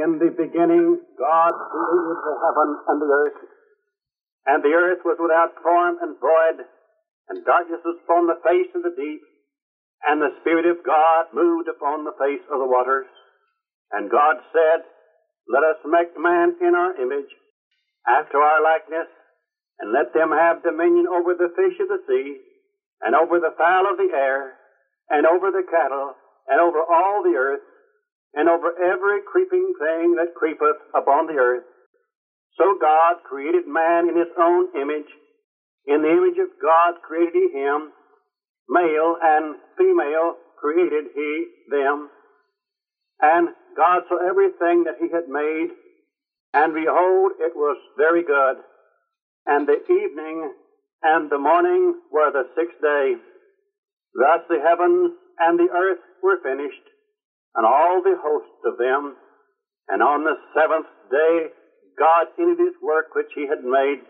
In the beginning, God created the heaven and the earth. And the earth was without form and void, and darkness was upon the face of the deep, and the Spirit of God moved upon the face of the waters. And God said, Let us make man in our image, after our likeness, and let them have dominion over the fish of the sea, and over the fowl of the air, and over the cattle, and over all the earth, and over every creeping thing that creepeth upon the earth. So God created man in his own image. In the image of God created he him. Male and female created he them. And God saw everything that he had made, and behold, it was very good. And the evening and the morning were the sixth day. Thus the heavens and the earth were finished, and all the hosts of them. And on the seventh day God ended his work which he had made,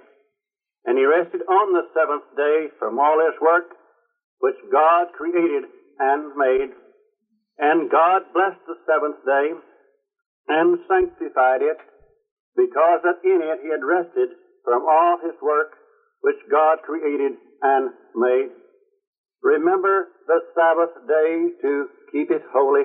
and he rested on the seventh day from all his work which God created and made. And God blessed the seventh day and sanctified it, because that in it he had rested from all his work which God created and made. Remember the Sabbath day to keep it holy.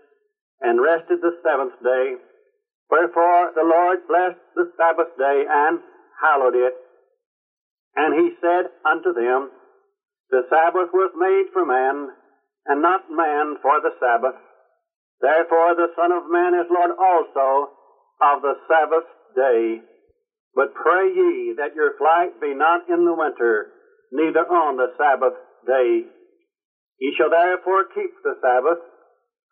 and rested the seventh day. Wherefore the Lord blessed the Sabbath day and hallowed it. And he said unto them, The Sabbath was made for man, and not man for the Sabbath. Therefore the Son of Man is Lord also of the Sabbath day. But pray ye that your flight be not in the winter, neither on the Sabbath day. Ye shall therefore keep the Sabbath,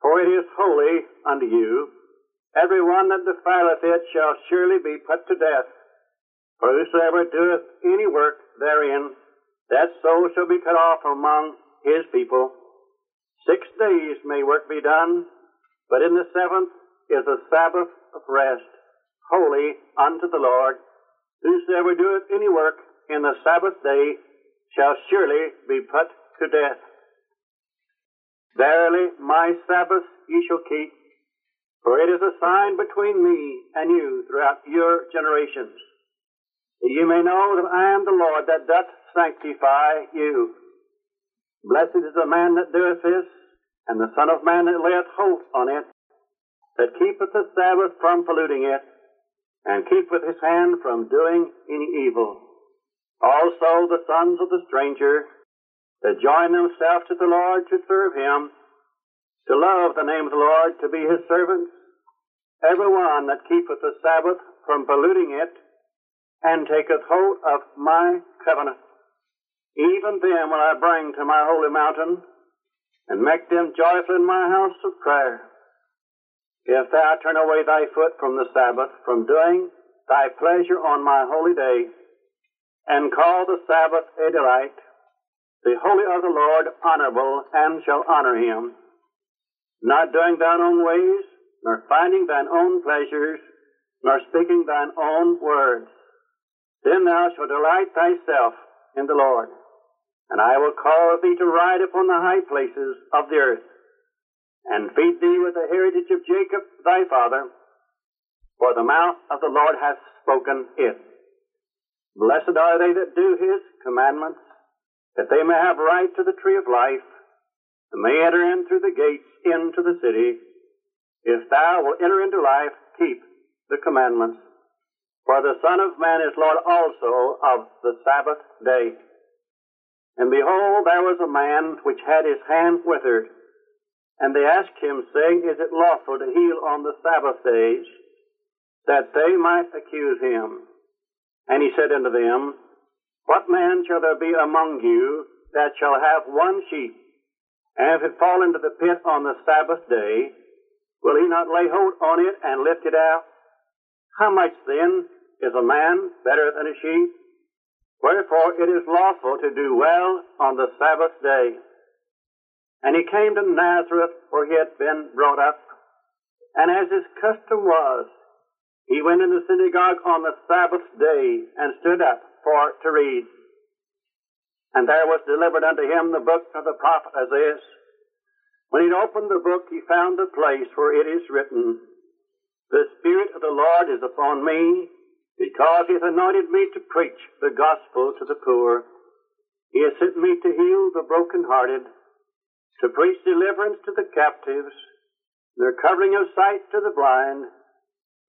for it is holy unto you. Every one that defileth it shall surely be put to death. For whosoever doeth any work therein, that soul shall be cut off from among his people. Six days may work be done, but in the seventh is a Sabbath of rest, holy unto the Lord. Whosoever doeth any work in the Sabbath day shall surely be put to death. Verily, my Sabbath ye shall keep, for it is a sign between me and you throughout your generations, that you may know that I am the Lord that doth sanctify you. Blessed is the man that doeth this, and the Son of Man that layeth hold on it, that keepeth the Sabbath from polluting it, and keepeth his hand from doing any evil. Also the sons of the stranger, that join themselves to the Lord to serve him, to love the name of the Lord, to be his servants. Every one that keepeth the Sabbath from polluting it, and taketh hold of my covenant. Even them will I bring to my holy mountain, and make them joyful in my house of prayer. If thou turn away thy foot from the Sabbath, from doing thy pleasure on my holy day, and call the Sabbath a delight, the holy of the Lord honorable, and shall honor him, not doing thine own ways, nor finding thine own pleasures, nor speaking thine own words, then thou shalt delight thyself in the Lord, and I will cause thee to ride upon the high places of the earth, and feed thee with the heritage of Jacob thy father, for the mouth of the Lord hath spoken it. Blessed are they that do his commandments, that they may have right to the tree of life, and may enter in through the gates into the city. If thou wilt enter into life, keep the commandments. For the Son of Man is Lord also of the Sabbath day. And behold, there was a man which had his hand withered. And they asked him, saying, Is it lawful to heal on the Sabbath days? That they might accuse him. And he said unto them, What man shall there be among you that shall have one sheep, and if it fall into the pit on the Sabbath day, will he not lay hold on it and lift it out? How much then is a man better than a sheep? Wherefore it is lawful to do well on the Sabbath day. And he came to Nazareth where he had been brought up. And as his custom was, he went in the synagogue on the Sabbath day and stood up for to read. And there was delivered unto him the book of the prophet Isaiah. When he opened the book, he found the place where it is written, The Spirit of the Lord is upon me, because he hath anointed me to preach the gospel to the poor. He has sent me to heal the brokenhearted, to preach deliverance to the captives, the recovering of sight to the blind,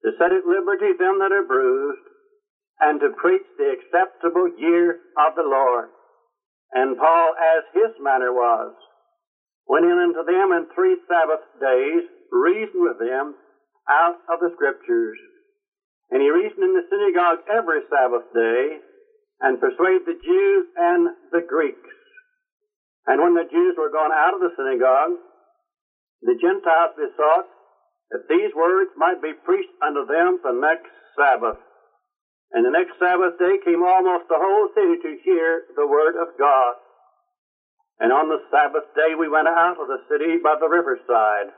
to set at liberty them that are bruised, and to preach the acceptable year of the Lord. And Paul, as his manner was, went in unto them in three Sabbath days, reasoned with them out of the Scriptures. And he reasoned in the synagogue every Sabbath day, and persuaded the Jews and the Greeks. And when the Jews were gone out of the synagogue, the Gentiles besought that these words might be preached unto them the next Sabbath. And the next Sabbath day came almost the whole city to hear the word of God. And on the Sabbath day we went out of the city by the riverside,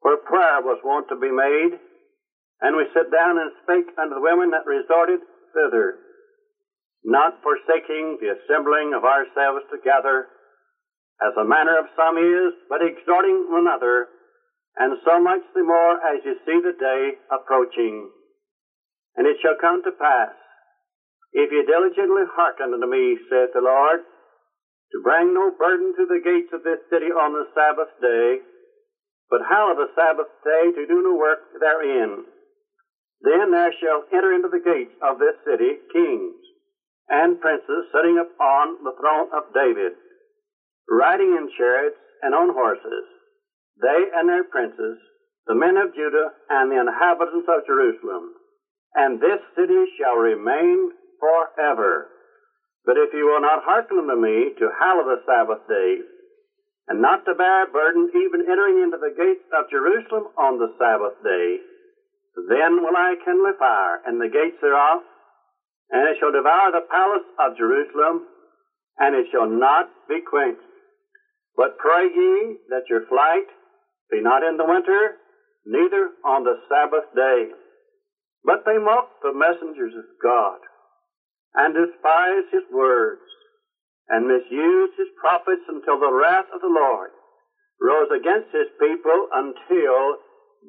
where prayer was wont to be made, and we sat down and spake unto the women that resorted thither, not forsaking the assembling of ourselves together, as the manner of some is, but exhorting one another, and so much the more as you see the day approaching. And it shall come to pass, if ye diligently hearken unto me, saith the Lord, to bring no burden to the gates of this city on the Sabbath day, but hallow the Sabbath day to do no work therein. Then there shall enter into the gates of this city kings and princes sitting upon the throne of David, riding in chariots and on horses, they and their princes, the men of Judah and the inhabitants of Jerusalem. And this city shall remain forever. But if you will not hearken unto me to hallow the Sabbath day, and not to bear a burden, even entering into the gates of Jerusalem on the Sabbath day, then will I kindle fire in the gates thereof, and it shall devour the palace of Jerusalem, and it shall not be quenched. But pray ye that your flight be not in the winter, neither on the Sabbath day. But they mocked the messengers of God and despised his words and misused his prophets until the wrath of the Lord rose against his people until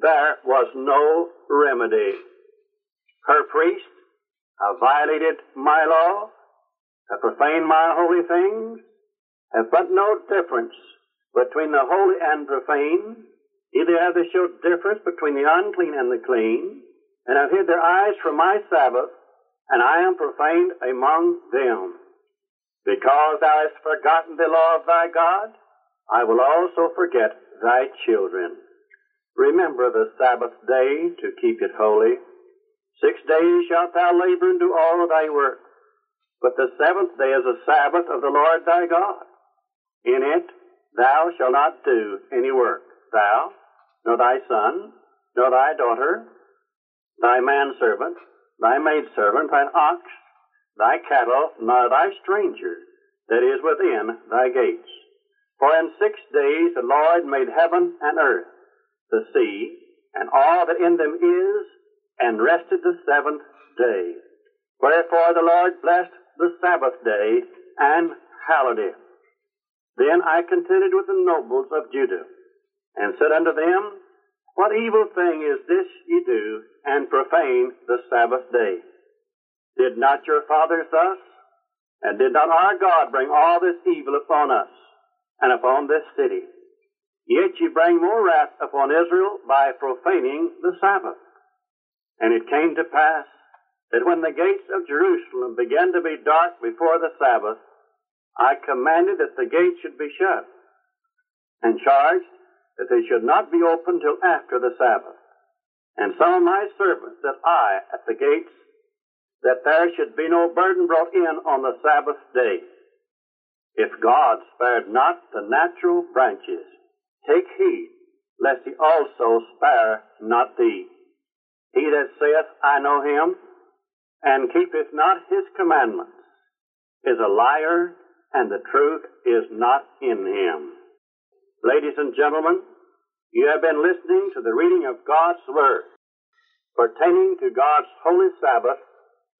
there was no remedy. Her priests have violated my law, have profaned my holy things, have but no difference between the holy and profane, neither have they showed difference between the unclean and the clean, and have hid their eyes from my Sabbath, and I am profaned among them. Because thou hast forgotten the law of thy God, I will also forget thy children. Remember the Sabbath day to keep it holy. Six days shalt thou labor and do all thy work. But the seventh day is a Sabbath of the Lord thy God. In it thou shalt not do any work, thou, nor thy son, nor thy daughter, thy manservant, thy maidservant, thine ox, thy cattle, nor thy stranger that is within thy gates. For in six days the Lord made heaven and earth, the sea, and all that in them is, and rested the seventh day. Wherefore the Lord blessed the Sabbath day and hallowed it. Then I contended with the nobles of Judah, and said unto them, what evil thing is this ye do, and profane the Sabbath day? Did not your fathers thus? And did not our God bring all this evil upon us, and upon this city? Yet ye bring more wrath upon Israel by profaning the Sabbath. And it came to pass that when the gates of Jerusalem began to be dark before the Sabbath, I commanded that the gates should be shut, and charged that they should not be opened till after the Sabbath. And some of my servants that I at the gates, that there should be no burden brought in on the Sabbath day. If God spared not the natural branches, take heed lest he also spare not thee. He that saith, I know him, and keepeth not his commandments, is a liar, and the truth is not in him. Ladies and gentlemen, you have been listening to the reading of God's Word pertaining to God's holy Sabbath,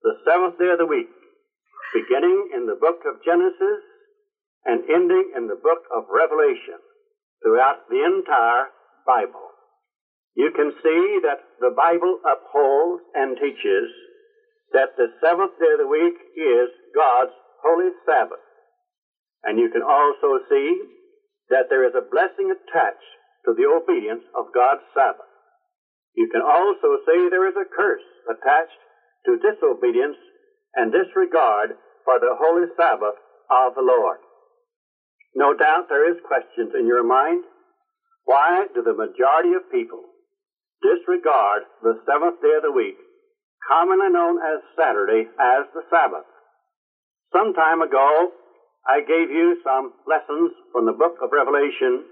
the seventh day of the week, beginning in the book of Genesis and ending in the book of Revelation throughout the entire Bible. You can see that the Bible upholds and teaches that the seventh day of the week is God's holy Sabbath. And you can also see that there is a blessing attached to the obedience of God's Sabbath. You can also say there is a curse attached to disobedience and disregard for the holy Sabbath of the Lord. No doubt there is questions in your mind. Why do the majority of people disregard the seventh day of the week, commonly known as Saturday, as the Sabbath? Some time ago, I gave you some lessons from the book of Revelation,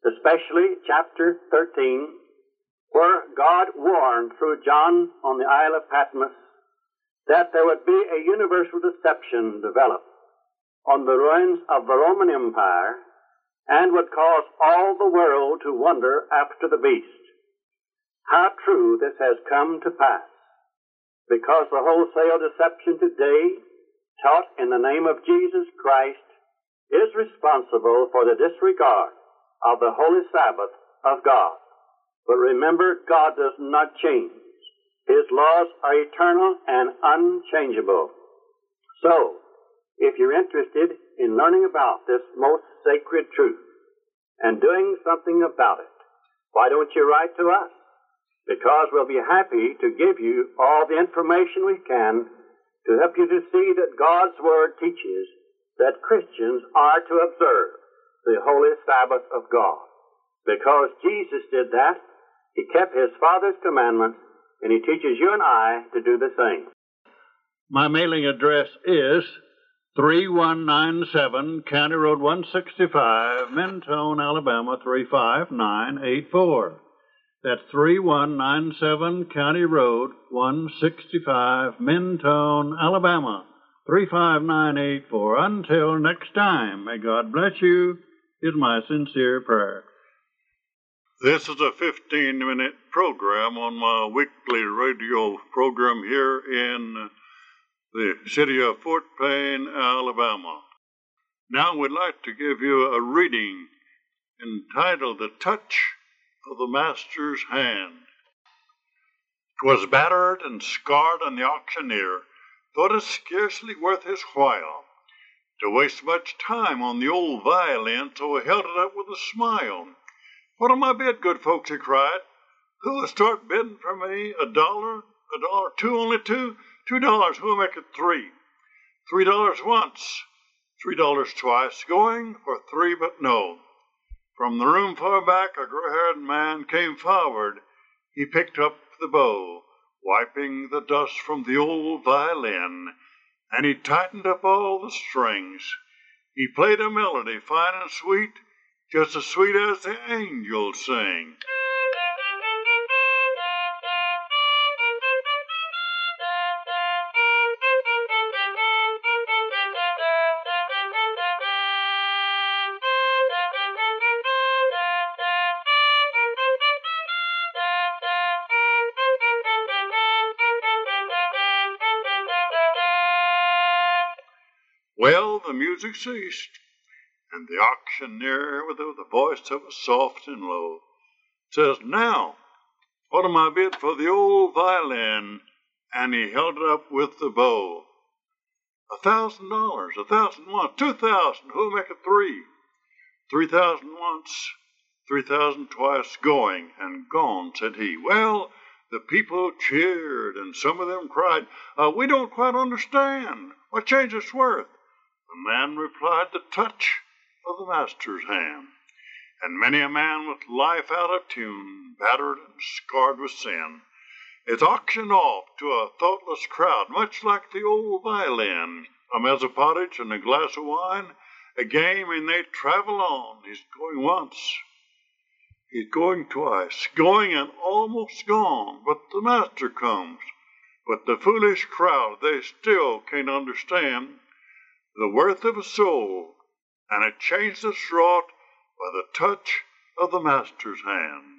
especially chapter 13, where God warned through John on the Isle of Patmos that there would be a universal deception developed on the ruins of the Roman Empire and would cause all the world to wonder after the beast. How true this has come to pass. Because the wholesale deception today, taught in the name of Jesus Christ, is responsible for the disregard of the holy Sabbath of God. But remember, God does not change. His laws are eternal and unchangeable. So, if you're interested in learning about this most sacred truth and doing something about it, why don't you write to us? Because we'll be happy to give you all the information we can to help you to see that God's Word teaches that Christians are to observe the holy Sabbath of God. Because Jesus did that, He kept His Father's commandments, and He teaches you and I to do the same. My mailing address is 3197 County Road 165, Mentone, Alabama 35984. That's 3197 County Road 165, Mentone, Alabama 35984. Until next time, may God bless you, is my sincere prayer. This is a 15 minute program on my weekly radio program here in the city of Fort Payne, Alabama. Now we'd like to give you a reading entitled The Touch of the Master's Hand. 'Twas battered and scarred, and the auctioneer thought it scarcely worth his while to waste much time on the old violin, so he held it up with a smile. What'll my bid, good folks? he cried. Who'll start bidding for me a dollar, a dollar, two, only two? Two dollars, who'll make it three? Three dollars once, three dollars twice, going for three, but no. From the room far back, a gray haired man came forward. He picked up the bow, wiping the dust from the old violin, and he tightened up all the strings. He played a melody fine and sweet, just as sweet as the angels sing. Music ceased, and the auctioneer, with the voice that was soft and low, says, Now, what am I bid for the old violin? And he held it up with the bow. A thousand dollars, a thousand once, two thousand, who'll make it three? Three thousand once, three thousand twice, going and gone, said he. Well, the people cheered, and some of them cried, uh, We don't quite understand. What change is worth? The man replied, The touch of the Master's hand. And many a man with life out of tune, battered and scarred with sin, is auctioned off to a thoughtless crowd, much like the old violin. A mess of pottage and a glass of wine, a game, and they travel on. He's going once, He's going twice, going and almost gone, but the master comes. But the foolish crowd, they still can't understand the worth of a soul, and a change that's wrought by the touch of the master's hand.